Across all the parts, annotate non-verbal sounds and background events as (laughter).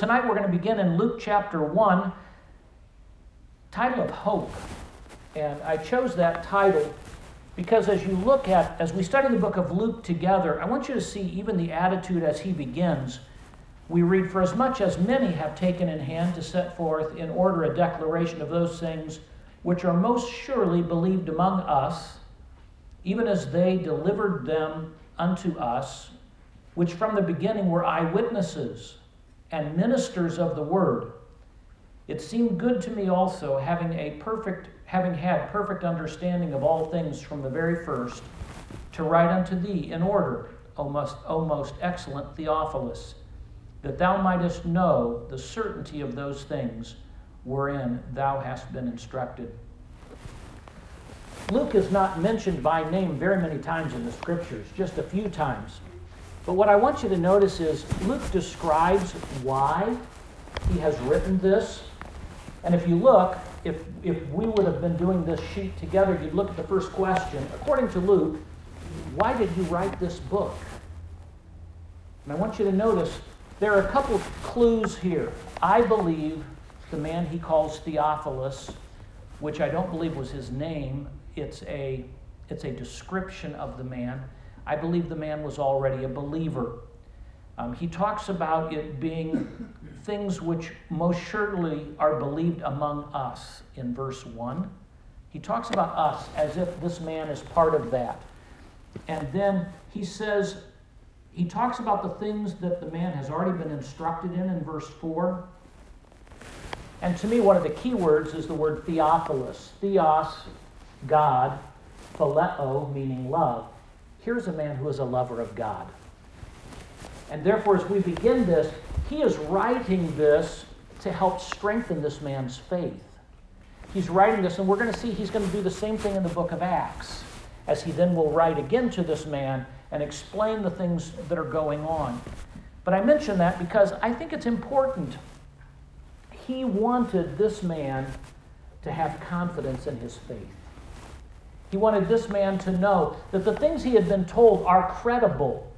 Tonight we're going to begin in Luke chapter 1, title of Hope. And I chose that title because as you look at, as we study the book of Luke together, I want you to see even the attitude as he begins. We read, For as much as many have taken in hand to set forth in order a declaration of those things which are most surely believed among us, even as they delivered them unto us, which from the beginning were eyewitnesses and ministers of the word. It seemed good to me also, having a perfect, having had perfect understanding of all things from the very first, to write unto thee in order, O most, o most excellent Theophilus, that thou mightest know the certainty of those things wherein thou hast been instructed. Luke is not mentioned by name very many times in the scriptures, just a few times. But what I want you to notice is Luke describes why he has written this. And if you look, if, if we would have been doing this sheet together, you'd look at the first question. According to Luke, why did you write this book? And I want you to notice there are a couple of clues here. I believe the man he calls Theophilus, which I don't believe was his name, it's a, it's a description of the man. I believe the man was already a believer. Um, he talks about it being things which most surely are believed among us in verse 1. He talks about us as if this man is part of that. And then he says, he talks about the things that the man has already been instructed in in verse 4. And to me, one of the key words is the word Theophilus. Theos, God, phileo, meaning love. Here's a man who is a lover of God. And therefore, as we begin this, he is writing this to help strengthen this man's faith. He's writing this, and we're going to see he's going to do the same thing in the book of Acts, as he then will write again to this man and explain the things that are going on. But I mention that because I think it's important. He wanted this man to have confidence in his faith. He wanted this man to know that the things he had been told are credible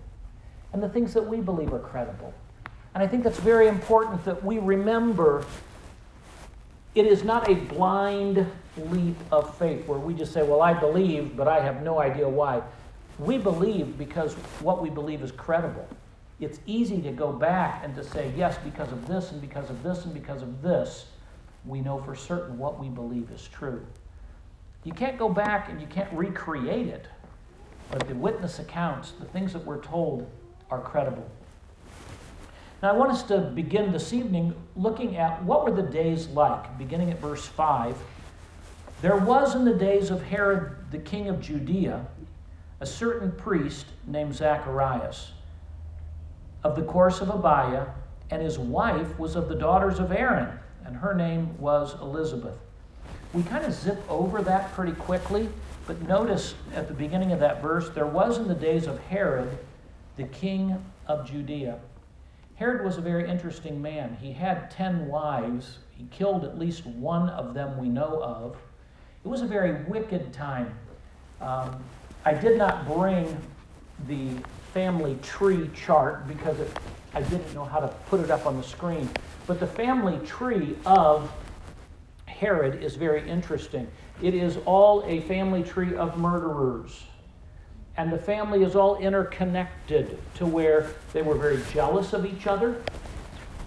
and the things that we believe are credible. And I think that's very important that we remember it is not a blind leap of faith where we just say, Well, I believe, but I have no idea why. We believe because what we believe is credible. It's easy to go back and to say, Yes, because of this, and because of this, and because of this, we know for certain what we believe is true. You can't go back and you can't recreate it, but the witness accounts, the things that we're told, are credible. Now, I want us to begin this evening looking at what were the days like, beginning at verse 5. There was in the days of Herod the king of Judea a certain priest named Zacharias of the course of Abia, and his wife was of the daughters of Aaron, and her name was Elizabeth. We kind of zip over that pretty quickly, but notice at the beginning of that verse there was in the days of Herod, the king of Judea. Herod was a very interesting man. He had 10 wives, he killed at least one of them we know of. It was a very wicked time. Um, I did not bring the family tree chart because it, I didn't know how to put it up on the screen. But the family tree of Herod is very interesting. It is all a family tree of murderers. And the family is all interconnected to where they were very jealous of each other.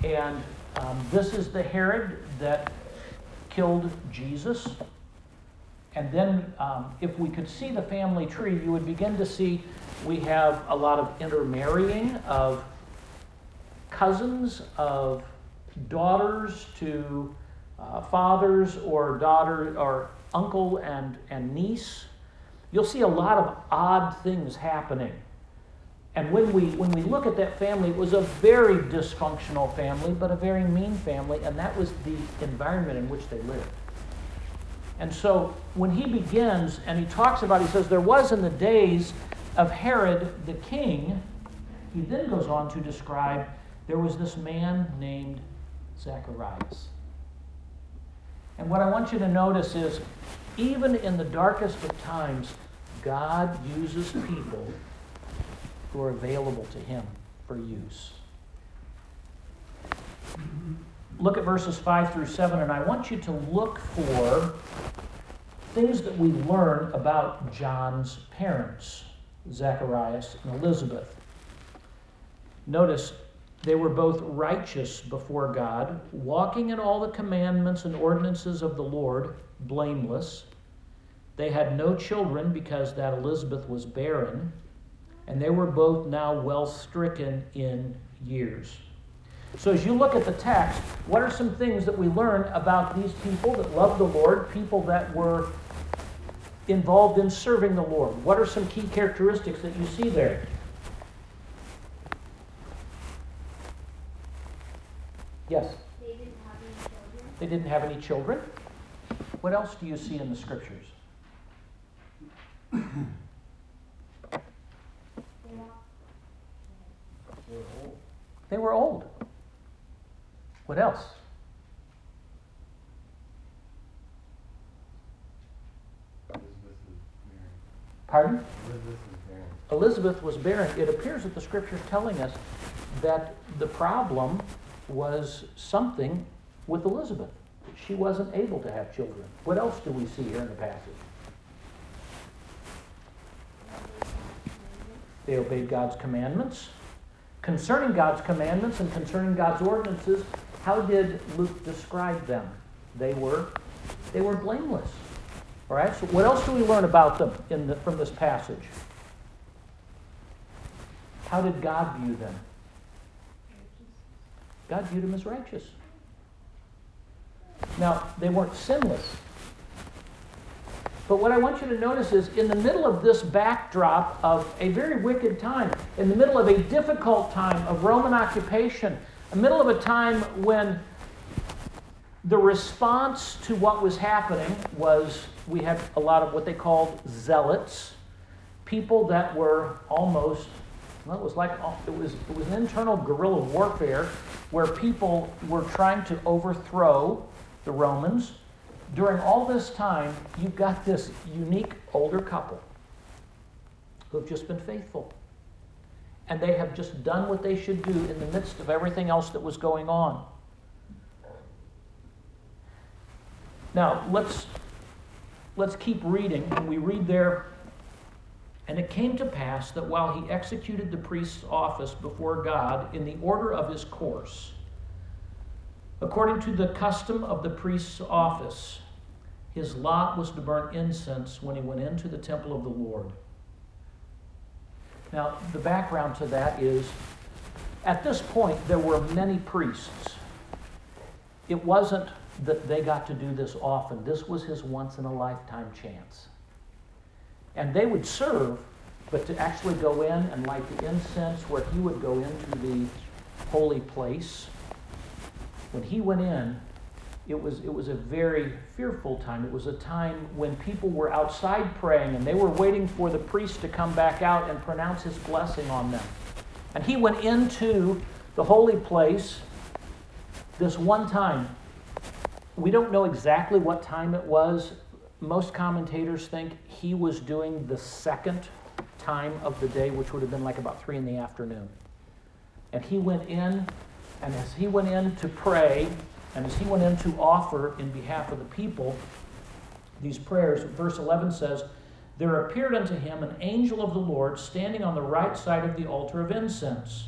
And um, this is the Herod that killed Jesus. And then, um, if we could see the family tree, you would begin to see we have a lot of intermarrying of cousins, of daughters to uh, fathers or daughter or uncle and, and niece, you'll see a lot of odd things happening. And when we, when we look at that family, it was a very dysfunctional family, but a very mean family, and that was the environment in which they lived. And so when he begins and he talks about, he says, there was in the days of Herod the king, he then goes on to describe there was this man named Zacharias. And what I want you to notice is, even in the darkest of times, God uses people who are available to Him for use. look at verses 5 through 7, and I want you to look for things that we learn about John's parents, Zacharias and Elizabeth. Notice they were both righteous before God, walking in all the commandments and ordinances of the Lord, blameless. They had no children because that Elizabeth was barren, and they were both now well stricken in years. So, as you look at the text, what are some things that we learn about these people that loved the Lord, people that were involved in serving the Lord? What are some key characteristics that you see there? Yes? They didn't have any children. They didn't have any children. What else do you see in the scriptures? They were They were old. What else? Elizabeth. Pardon? Elizabeth married. Elizabeth was barren. It appears that the scripture is telling us that the problem was something with Elizabeth. She wasn't able to have children. What else do we see here in the passage? They obeyed God's commandments. Concerning God's commandments and concerning God's ordinances, how did Luke describe them? They were, they were blameless. All right. So, what else do we learn about them in the, from this passage? How did God view them? God viewed them as righteous. Now, they weren't sinless. But what I want you to notice is in the middle of this backdrop of a very wicked time, in the middle of a difficult time of Roman occupation, the middle of a time when the response to what was happening was we had a lot of what they called zealots, people that were almost well, it was like oh, it was it was an internal guerrilla warfare where people were trying to overthrow the Romans. During all this time, you've got this unique older couple who have just been faithful. And they have just done what they should do in the midst of everything else that was going on. Now, let's let's keep reading. And we read there and it came to pass that while he executed the priest's office before God in the order of his course, according to the custom of the priest's office, his lot was to burn incense when he went into the temple of the Lord. Now, the background to that is at this point, there were many priests. It wasn't that they got to do this often, this was his once in a lifetime chance. And they would serve, but to actually go in and light the incense where he would go into the holy place, when he went in, it was, it was a very fearful time. It was a time when people were outside praying and they were waiting for the priest to come back out and pronounce his blessing on them. And he went into the holy place this one time. We don't know exactly what time it was most commentators think he was doing the second time of the day, which would have been like about three in the afternoon. And he went in, and as he went in to pray, and as he went in to offer in behalf of the people these prayers, verse 11 says, There appeared unto him an angel of the Lord standing on the right side of the altar of incense.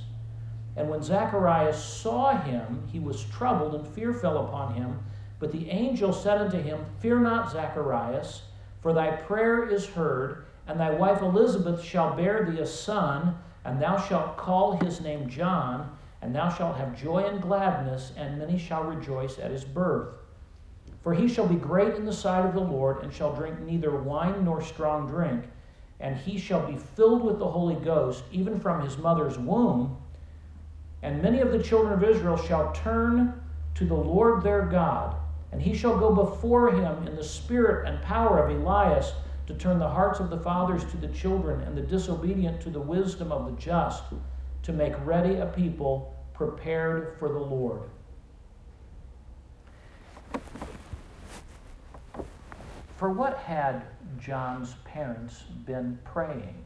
And when Zacharias saw him, he was troubled, and fear fell upon him. But the angel said unto him, Fear not, Zacharias, for thy prayer is heard, and thy wife Elizabeth shall bear thee a son, and thou shalt call his name John, and thou shalt have joy and gladness, and many shall rejoice at his birth. For he shall be great in the sight of the Lord, and shall drink neither wine nor strong drink, and he shall be filled with the Holy Ghost, even from his mother's womb. And many of the children of Israel shall turn to the Lord their God and he shall go before him in the spirit and power of Elias to turn the hearts of the fathers to the children and the disobedient to the wisdom of the just, to make ready a people prepared for the Lord. For what had John's parents been praying?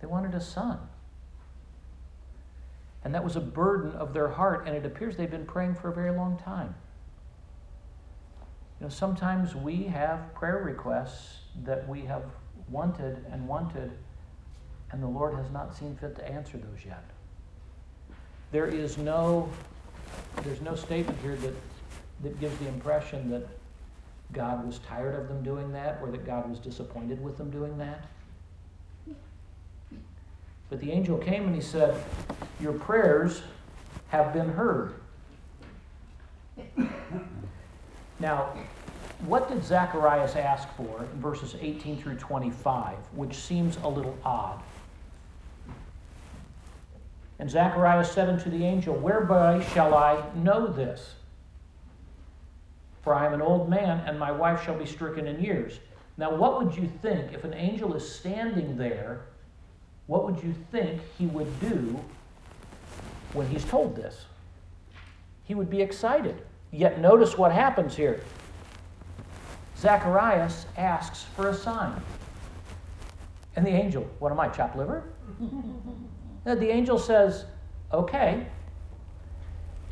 They wanted a son. And that was a burden of their heart, and it appears they've been praying for a very long time. You know, sometimes we have prayer requests that we have wanted and wanted, and the Lord has not seen fit to answer those yet. There is no, there's no statement here that, that gives the impression that God was tired of them doing that or that God was disappointed with them doing that. But the angel came and he said, Your prayers have been heard. Now, what did Zacharias ask for in verses 18 through 25, which seems a little odd? And Zacharias said unto the angel, Whereby shall I know this? For I am an old man, and my wife shall be stricken in years. Now, what would you think if an angel is standing there? What would you think he would do when he's told this? He would be excited. Yet, notice what happens here. Zacharias asks for a sign. And the angel, what am I, chopped liver? (laughs) The angel says, okay.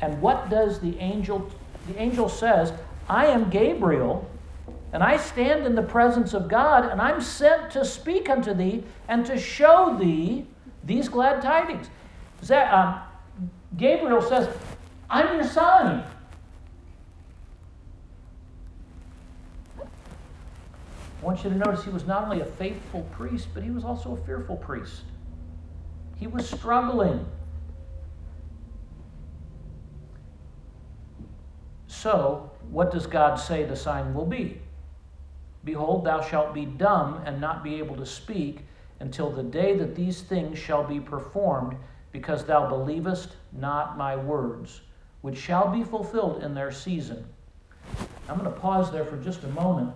And what does the angel? The angel says, I am Gabriel, and I stand in the presence of God, and I'm sent to speak unto thee and to show thee these glad tidings. Um, Gabriel says, I'm your son. I want you to notice he was not only a faithful priest, but he was also a fearful priest. He was struggling. So, what does God say the sign will be? Behold, thou shalt be dumb and not be able to speak until the day that these things shall be performed, because thou believest not my words, which shall be fulfilled in their season. I'm going to pause there for just a moment.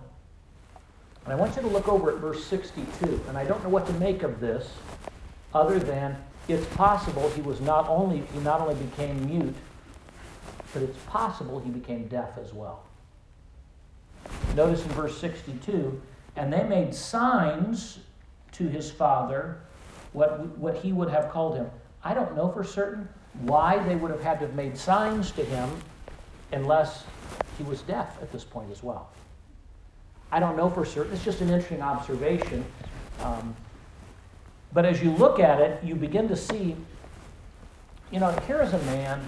And I want you to look over at verse 62. And I don't know what to make of this other than it's possible he was not only he not only became mute, but it's possible he became deaf as well. Notice in verse 62, and they made signs to his father what, what he would have called him. I don't know for certain why they would have had to have made signs to him unless he was deaf at this point as well. I don't know for certain. It's just an interesting observation. Um, but as you look at it, you begin to see, you know, here is a man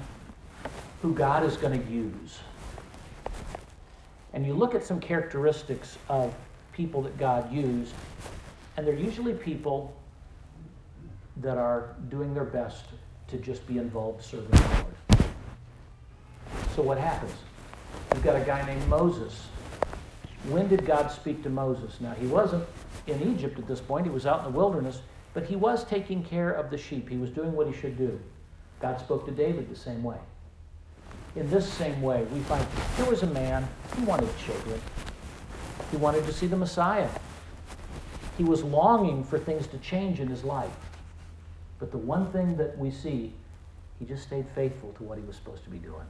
who God is going to use. And you look at some characteristics of people that God used, and they're usually people that are doing their best to just be involved serving the Lord. So what happens? You've got a guy named Moses. When did God speak to Moses? Now, he wasn't in Egypt at this point, he was out in the wilderness, but he was taking care of the sheep. He was doing what he should do. God spoke to David the same way. In this same way, we find here was a man, he wanted children. He wanted to see the Messiah. He was longing for things to change in his life. But the one thing that we see, he just stayed faithful to what he was supposed to be doing.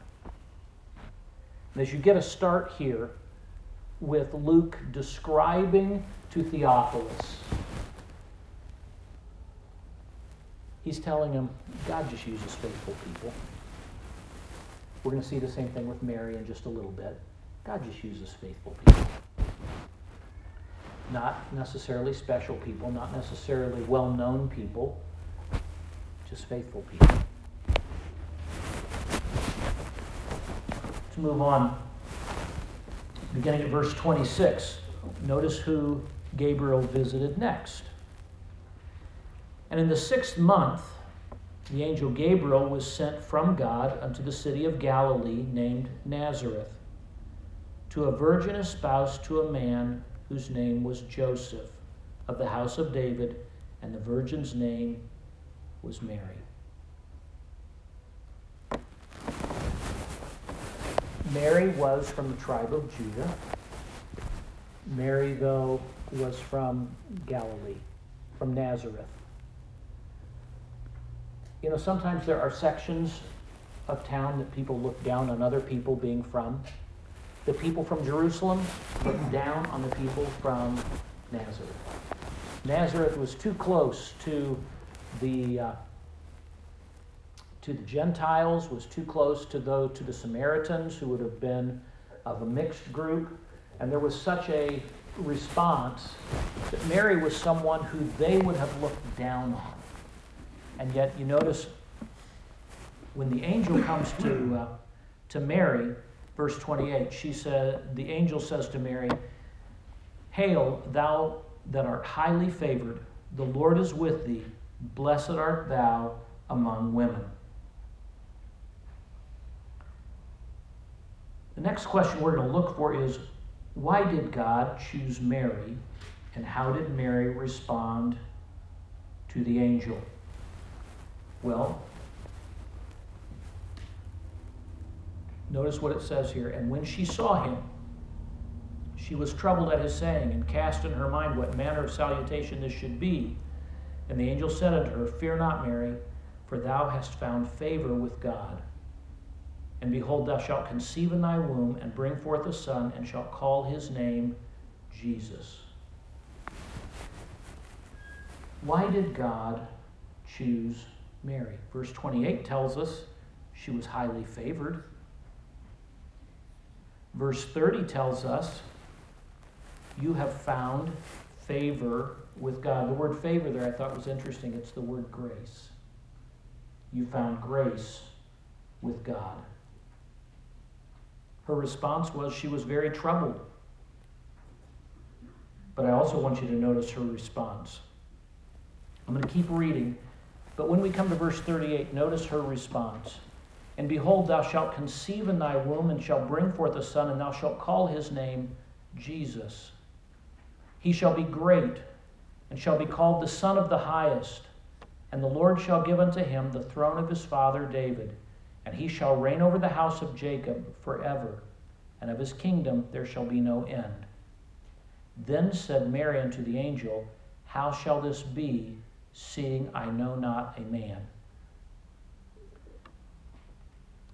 And as you get a start here with Luke describing to Theophilus, he's telling him God just uses faithful people. We're going to see the same thing with Mary in just a little bit. God just uses faithful people. Not necessarily special people, not necessarily well known people, just faithful people. Let's move on. Beginning at verse 26, notice who Gabriel visited next. And in the sixth month, the angel Gabriel was sent from God unto the city of Galilee named Nazareth, to a virgin espoused to a man whose name was Joseph, of the house of David, and the virgin's name was Mary. Mary was from the tribe of Judah. Mary, though, was from Galilee, from Nazareth. You know, sometimes there are sections of town that people look down on other people being from. The people from Jerusalem look down on the people from Nazareth. Nazareth was too close to the, uh, to the Gentiles, was too close to those to the Samaritans, who would have been of a mixed group. And there was such a response that Mary was someone who they would have looked down on. And yet, you notice when the angel comes to, uh, to Mary, verse 28, she said, the angel says to Mary, Hail, thou that art highly favored, the Lord is with thee. Blessed art thou among women. The next question we're going to look for is why did God choose Mary and how did Mary respond to the angel? Well, notice what it says here. And when she saw him, she was troubled at his saying and cast in her mind what manner of salutation this should be. And the angel said unto her, Fear not, Mary, for thou hast found favor with God. And behold, thou shalt conceive in thy womb and bring forth a son, and shalt call his name Jesus. Why did God choose Mary? Verse 28 tells us she was highly favored. Verse 30 tells us you have found favor with God. The word favor there I thought was interesting. It's the word grace. You found grace with God. Her response was she was very troubled. But I also want you to notice her response. I'm going to keep reading, but when we come to verse 38, notice her response. And behold, thou shalt conceive in thy womb and shalt bring forth a son, and thou shalt call his name Jesus. He shall be great and shall be called the Son of the Highest. And the Lord shall give unto him the throne of his father David, and he shall reign over the house of Jacob forever, and of his kingdom there shall be no end. Then said Mary unto the angel, How shall this be, seeing I know not a man?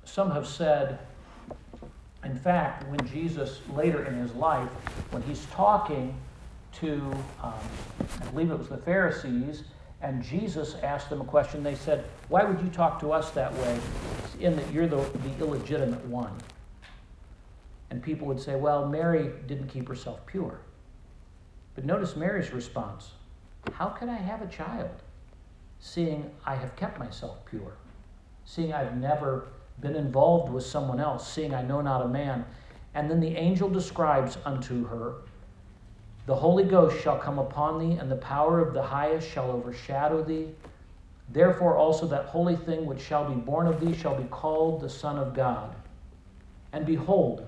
Some have said, in fact, when Jesus later in his life, when he's talking to, um, I believe it was the Pharisees, and Jesus asked them a question. They said, Why would you talk to us that way, in that you're the, the illegitimate one? And people would say, Well, Mary didn't keep herself pure. But notice Mary's response How can I have a child, seeing I have kept myself pure, seeing I've never been involved with someone else, seeing I know not a man? And then the angel describes unto her the Holy Ghost shall come upon thee, and the power of the highest shall overshadow thee. Therefore also that holy thing which shall be born of thee shall be called the Son of God. And behold,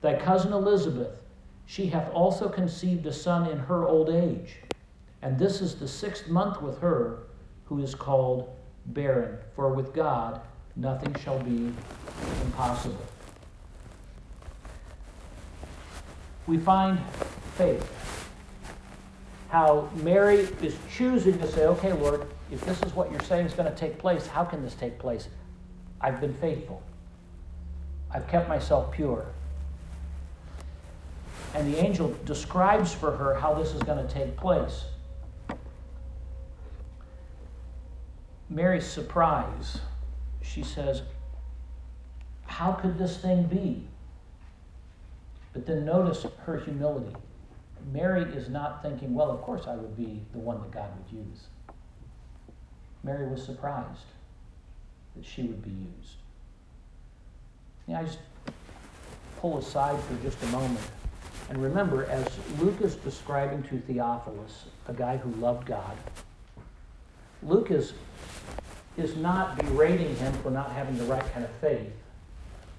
thy cousin Elizabeth, she hath also conceived a son in her old age. And this is the sixth month with her, who is called barren. For with God nothing shall be impossible. We find faith how Mary is choosing to say, okay, Lord, if this is what you're saying is going to take place, how can this take place? I've been faithful. I've kept myself pure. And the angel describes for her how this is going to take place. Mary's surprise, she says, How could this thing be? But then notice her humility. Mary is not thinking, well, of course I would be the one that God would use. Mary was surprised that she would be used. Yeah, I just pull aside for just a moment and remember, as Luke is describing to Theophilus, a guy who loved God, Luke is, is not berating him for not having the right kind of faith.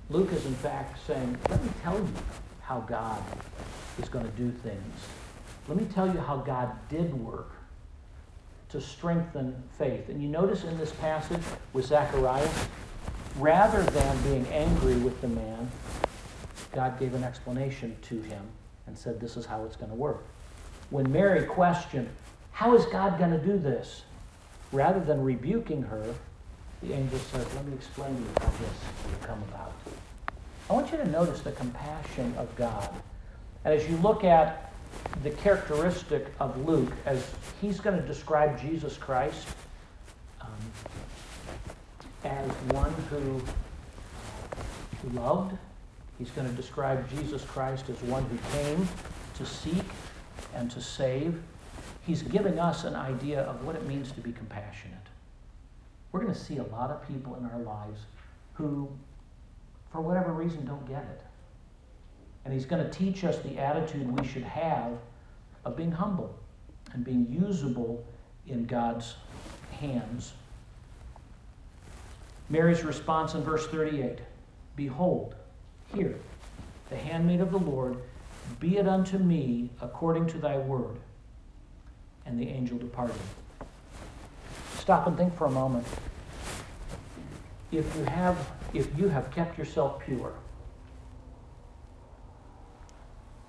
Luke is, in fact, saying, Let me tell you how God is going to do things. Let me tell you how God did work to strengthen faith. And you notice in this passage with Zacharias, rather than being angry with the man, God gave an explanation to him and said, This is how it's going to work. When Mary questioned, How is God going to do this? Rather than rebuking her, the angel says, Let me explain to you how this will come about. I want you to notice the compassion of God and as you look at the characteristic of Luke, as he's going to describe Jesus Christ, um, as one who loved. He's going to describe Jesus Christ as one who came to seek and to save. He's giving us an idea of what it means to be compassionate. We're going to see a lot of people in our lives who, for whatever reason, don't get it. And he's going to teach us the attitude we should have of being humble and being usable in God's hands. Mary's response in verse 38 Behold, here, the handmaid of the Lord, be it unto me according to thy word. And the angel departed. Stop and think for a moment. If you have, if you have kept yourself pure,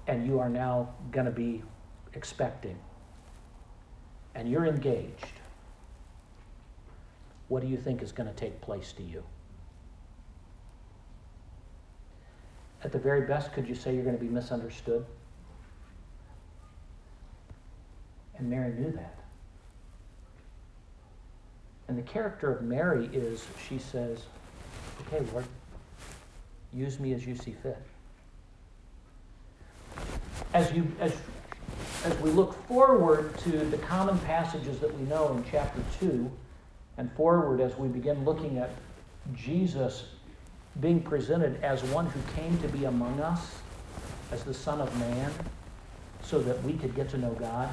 and you are now going to be expecting, and you're engaged, what do you think is going to take place to you? At the very best, could you say you're going to be misunderstood? And Mary knew that. And the character of Mary is she says, Okay, Lord, use me as you see fit. As, you, as, as we look forward to the common passages that we know in chapter 2, and forward as we begin looking at Jesus being presented as one who came to be among us, as the Son of Man, so that we could get to know God,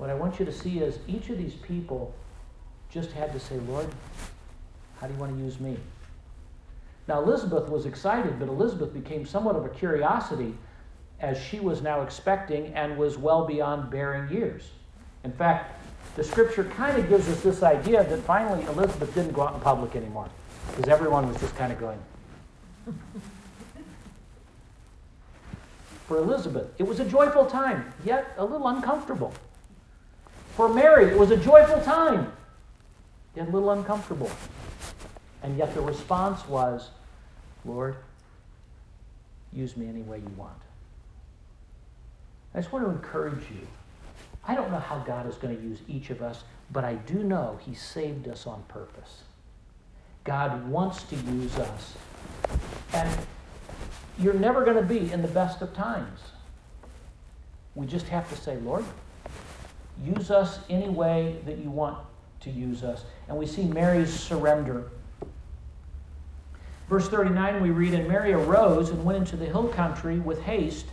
what I want you to see is each of these people just had to say, Lord, how do you want to use me? Now, Elizabeth was excited, but Elizabeth became somewhat of a curiosity as she was now expecting and was well beyond bearing years. In fact, the scripture kind of gives us this idea that finally Elizabeth didn't go out in public anymore because everyone was just kind of going. For Elizabeth, it was a joyful time, yet a little uncomfortable. For Mary, it was a joyful time, yet a little uncomfortable. And yet the response was, Lord, use me any way you want. I just want to encourage you. I don't know how God is going to use each of us, but I do know He saved us on purpose. God wants to use us. And you're never going to be in the best of times. We just have to say, Lord, use us any way that you want to use us. And we see Mary's surrender. Verse 39, we read, And Mary arose and went into the hill country with haste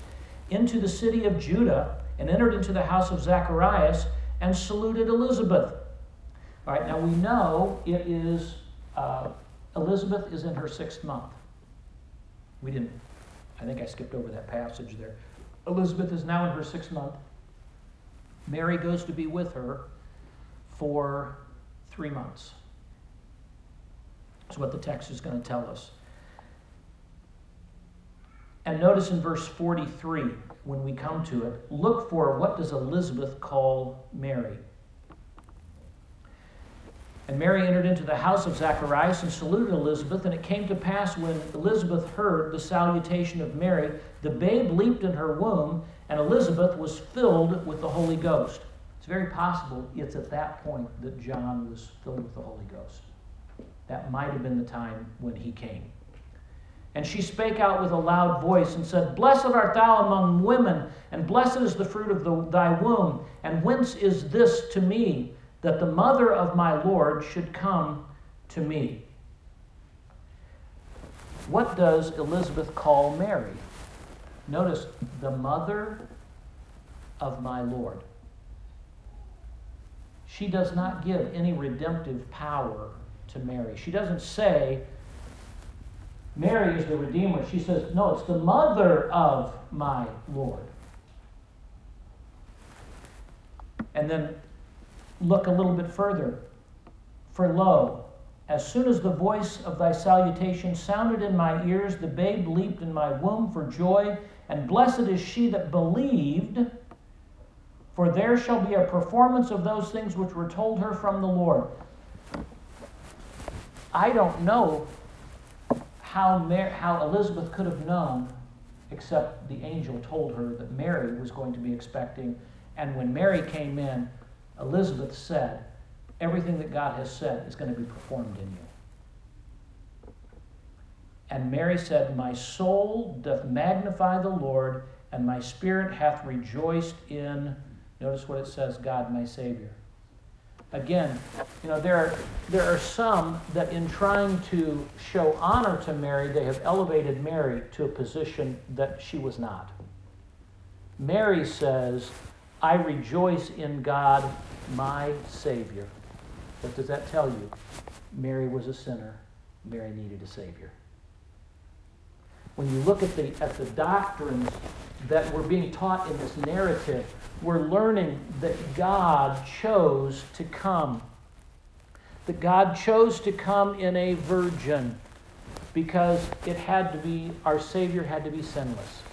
into the city of Judah and entered into the house of Zacharias and saluted Elizabeth. All right, now we know it is, uh, Elizabeth is in her sixth month. We didn't, I think I skipped over that passage there. Elizabeth is now in her sixth month. Mary goes to be with her for three months. That's what the text is going to tell us. And notice in verse 43, when we come to it, look for what does Elizabeth call Mary? And Mary entered into the house of Zacharias and saluted Elizabeth. And it came to pass when Elizabeth heard the salutation of Mary, the babe leaped in her womb, and Elizabeth was filled with the Holy Ghost. It's very possible it's at that point that John was filled with the Holy Ghost. That might have been the time when he came. And she spake out with a loud voice and said, Blessed art thou among women, and blessed is the fruit of the, thy womb. And whence is this to me, that the mother of my Lord should come to me? What does Elizabeth call Mary? Notice, the mother of my Lord. She does not give any redemptive power to Mary. She doesn't say, Mary is the Redeemer. She says, No, it's the mother of my Lord. And then look a little bit further. For lo, as soon as the voice of thy salutation sounded in my ears, the babe leaped in my womb for joy, and blessed is she that believed, for there shall be a performance of those things which were told her from the Lord. I don't know how, Mar- how Elizabeth could have known, except the angel told her that Mary was going to be expecting. And when Mary came in, Elizabeth said, Everything that God has said is going to be performed in you. And Mary said, My soul doth magnify the Lord, and my spirit hath rejoiced in, notice what it says, God my Savior. Again, you know, there are, there are some that in trying to show honor to Mary, they have elevated Mary to a position that she was not. Mary says, I rejoice in God, my Savior. What does that tell you? Mary was a sinner. Mary needed a Savior. When you look at the, at the doctrines that were being taught in this narrative, we're learning that God chose to come. That God chose to come in a virgin because it had to be, our Savior had to be sinless.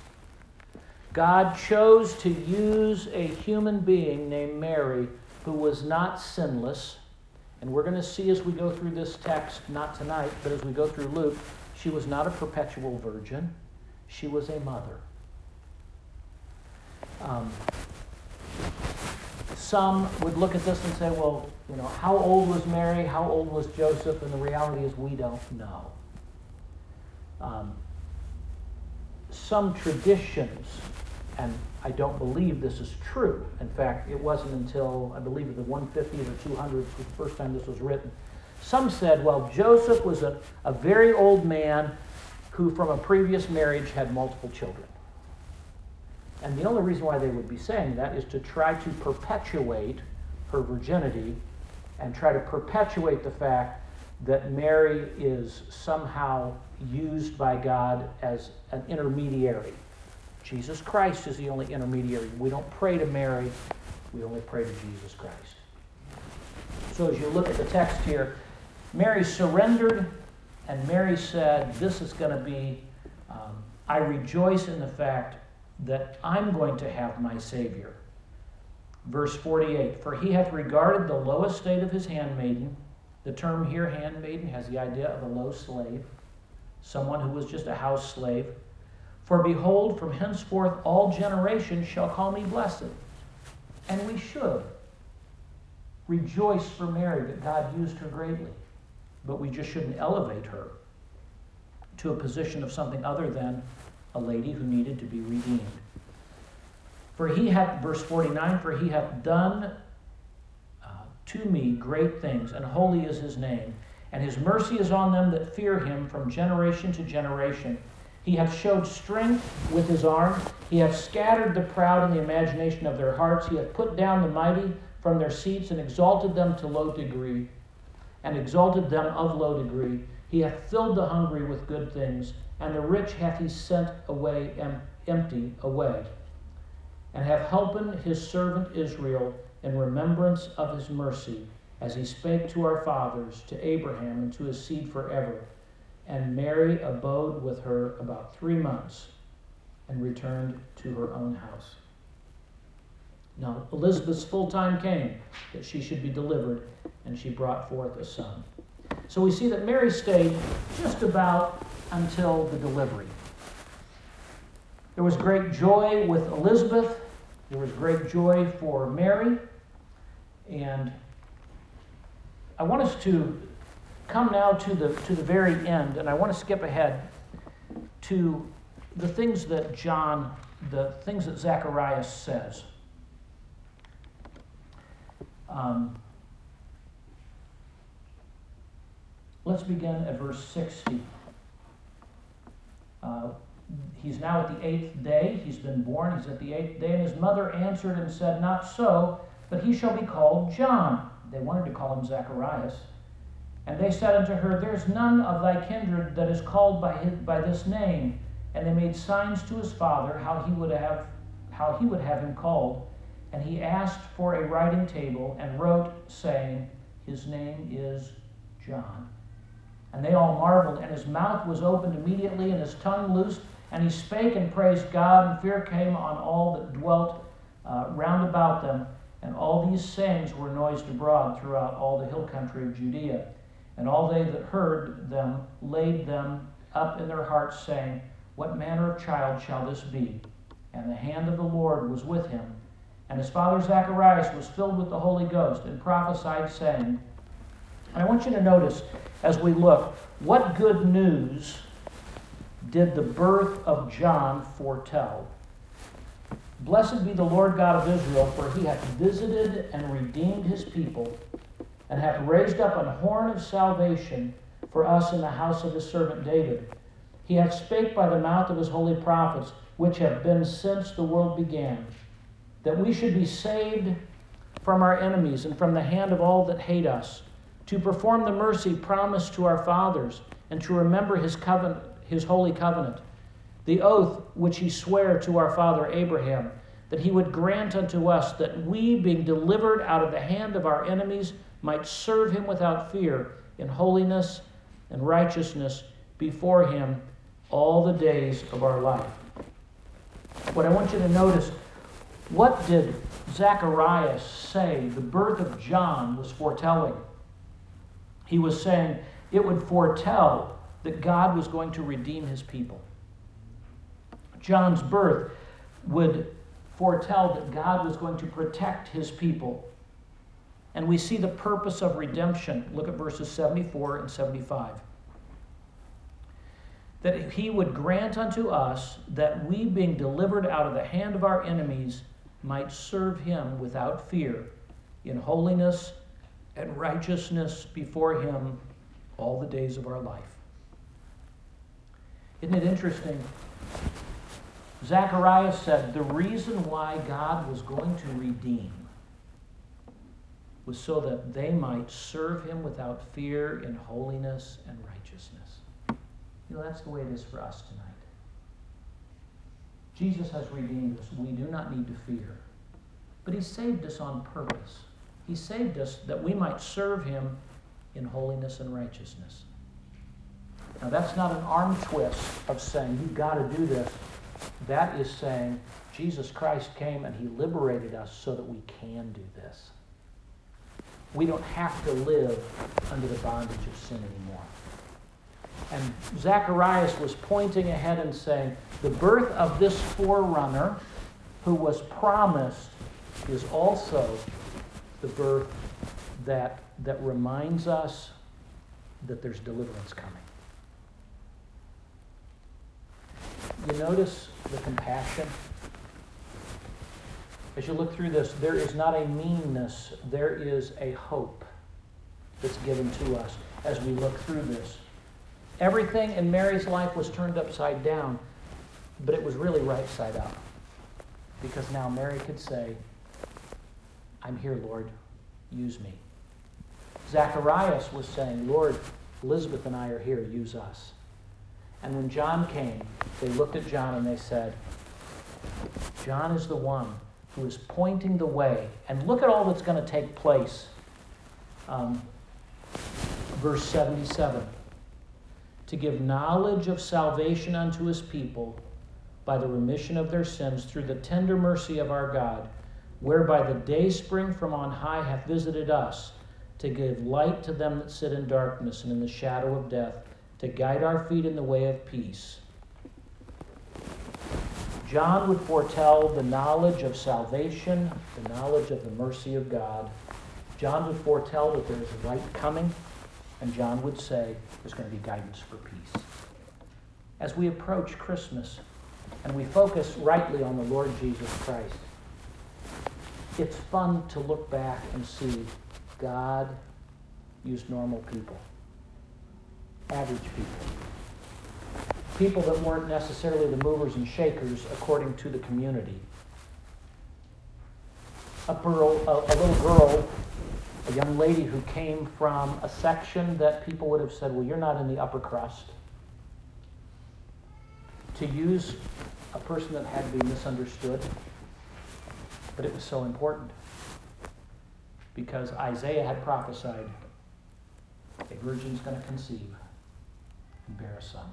God chose to use a human being named Mary who was not sinless. And we're going to see as we go through this text, not tonight, but as we go through Luke, she was not a perpetual virgin, she was a mother. Um, some would look at this and say, well, you know, how old was Mary? How old was Joseph? And the reality is, we don't know. Um, some traditions, and I don't believe this is true. In fact, it wasn't until, I believe, the 150s or 200s, the first time this was written. Some said, well, Joseph was a, a very old man who, from a previous marriage, had multiple children. And the only reason why they would be saying that is to try to perpetuate her virginity and try to perpetuate the fact that Mary is somehow used by God as an intermediary. Jesus Christ is the only intermediary. We don't pray to Mary, we only pray to Jesus Christ. So as you look at the text here, Mary surrendered, and Mary said, This is going to be, um, I rejoice in the fact that I'm going to have my Savior. Verse 48 For he hath regarded the low estate of his handmaiden. The term here, handmaiden, has the idea of a low slave, someone who was just a house slave. For behold, from henceforth all generations shall call me blessed. And we should rejoice for Mary that God used her greatly. But we just shouldn't elevate her to a position of something other than a lady who needed to be redeemed. For he hath, verse 49, for he hath done uh, to me great things, and holy is his name. And his mercy is on them that fear him from generation to generation. He hath showed strength with his arm. He hath scattered the proud in the imagination of their hearts. He hath put down the mighty from their seats and exalted them to low degree, and exalted them of low degree. He hath filled the hungry with good things and the rich hath he sent away em- empty away, and hath helped his servant Israel in remembrance of his mercy, as he spake to our fathers, to Abraham, and to his seed forever. And Mary abode with her about three months, and returned to her own house. Now, Elizabeth's full time came that she should be delivered, and she brought forth a son. So we see that Mary stayed just about until the delivery. There was great joy with Elizabeth. There was great joy for Mary. And I want us to come now to the, to the very end, and I want to skip ahead to the things that John, the things that Zacharias says. Um, let's begin at verse 60. Uh, he's now at the eighth day. He's been born. He's at the eighth day. And his mother answered and said, Not so, but he shall be called John. They wanted to call him Zacharias. And they said unto her, There's none of thy kindred that is called by, his, by this name. And they made signs to his father how he would have how he would have him called. And he asked for a writing table and wrote, saying, His name is John. And they all marveled, and his mouth was opened immediately, and his tongue loosed, and he spake and praised God, and fear came on all that dwelt uh, round about them. And all these sayings were noised abroad throughout all the hill country of Judea. And all they that heard them laid them up in their hearts, saying, What manner of child shall this be? And the hand of the Lord was with him. And his father Zacharias was filled with the Holy Ghost, and prophesied, saying, and I want you to notice as we look what good news did the birth of John foretell. Blessed be the Lord God of Israel, for he hath visited and redeemed his people, and hath raised up an horn of salvation for us in the house of his servant David. He hath spake by the mouth of his holy prophets, which have been since the world began, that we should be saved from our enemies and from the hand of all that hate us, to perform the mercy promised to our fathers, and to remember his covenant, his holy covenant, the oath which he sware to our father Abraham, that he would grant unto us that we, being delivered out of the hand of our enemies, might serve him without fear in holiness and righteousness before him all the days of our life. What I want you to notice, what did Zacharias say the birth of John was foretelling? He was saying it would foretell that God was going to redeem his people. John's birth would foretell that God was going to protect his people. And we see the purpose of redemption. Look at verses 74 and 75. That he would grant unto us that we, being delivered out of the hand of our enemies, might serve him without fear, in holiness and righteousness before him all the days of our life. Isn't it interesting? Zacharias said the reason why God was going to redeem was so that they might serve him without fear in holiness and righteousness. You know, that's the way it is for us tonight. Jesus has redeemed us. We do not need to fear. But he saved us on purpose. He saved us that we might serve him in holiness and righteousness. Now, that's not an arm twist of saying, you've got to do this. That is saying, Jesus Christ came and he liberated us so that we can do this. We don't have to live under the bondage of sin anymore. And Zacharias was pointing ahead and saying, the birth of this forerunner who was promised is also the birth that, that reminds us that there's deliverance coming. You notice the compassion? As you look through this, there is not a meanness, there is a hope that's given to us as we look through this. Everything in Mary's life was turned upside down, but it was really right side up. Because now Mary could say, I'm here, Lord, use me. Zacharias was saying, Lord, Elizabeth and I are here, use us. And when John came, they looked at John and they said, John is the one who is pointing the way. And look at all that's going to take place. Um, verse 77 to give knowledge of salvation unto his people by the remission of their sins through the tender mercy of our God, whereby the day spring from on high hath visited us, to give light to them that sit in darkness and in the shadow of death, to guide our feet in the way of peace. John would foretell the knowledge of salvation, the knowledge of the mercy of God. John would foretell that there is light coming, and John would say there's going to be guidance for peace. As we approach Christmas and we focus rightly on the Lord Jesus Christ, it's fun to look back and see God use normal people, average people people that weren't necessarily the movers and shakers according to the community. A, girl, a, a, little girl, a young lady who came from a section that people would have said, well, you're not in the upper crust. To use a person that had to be misunderstood, but it was so important because Isaiah had prophesied a virgin's going to conceive and bear a son.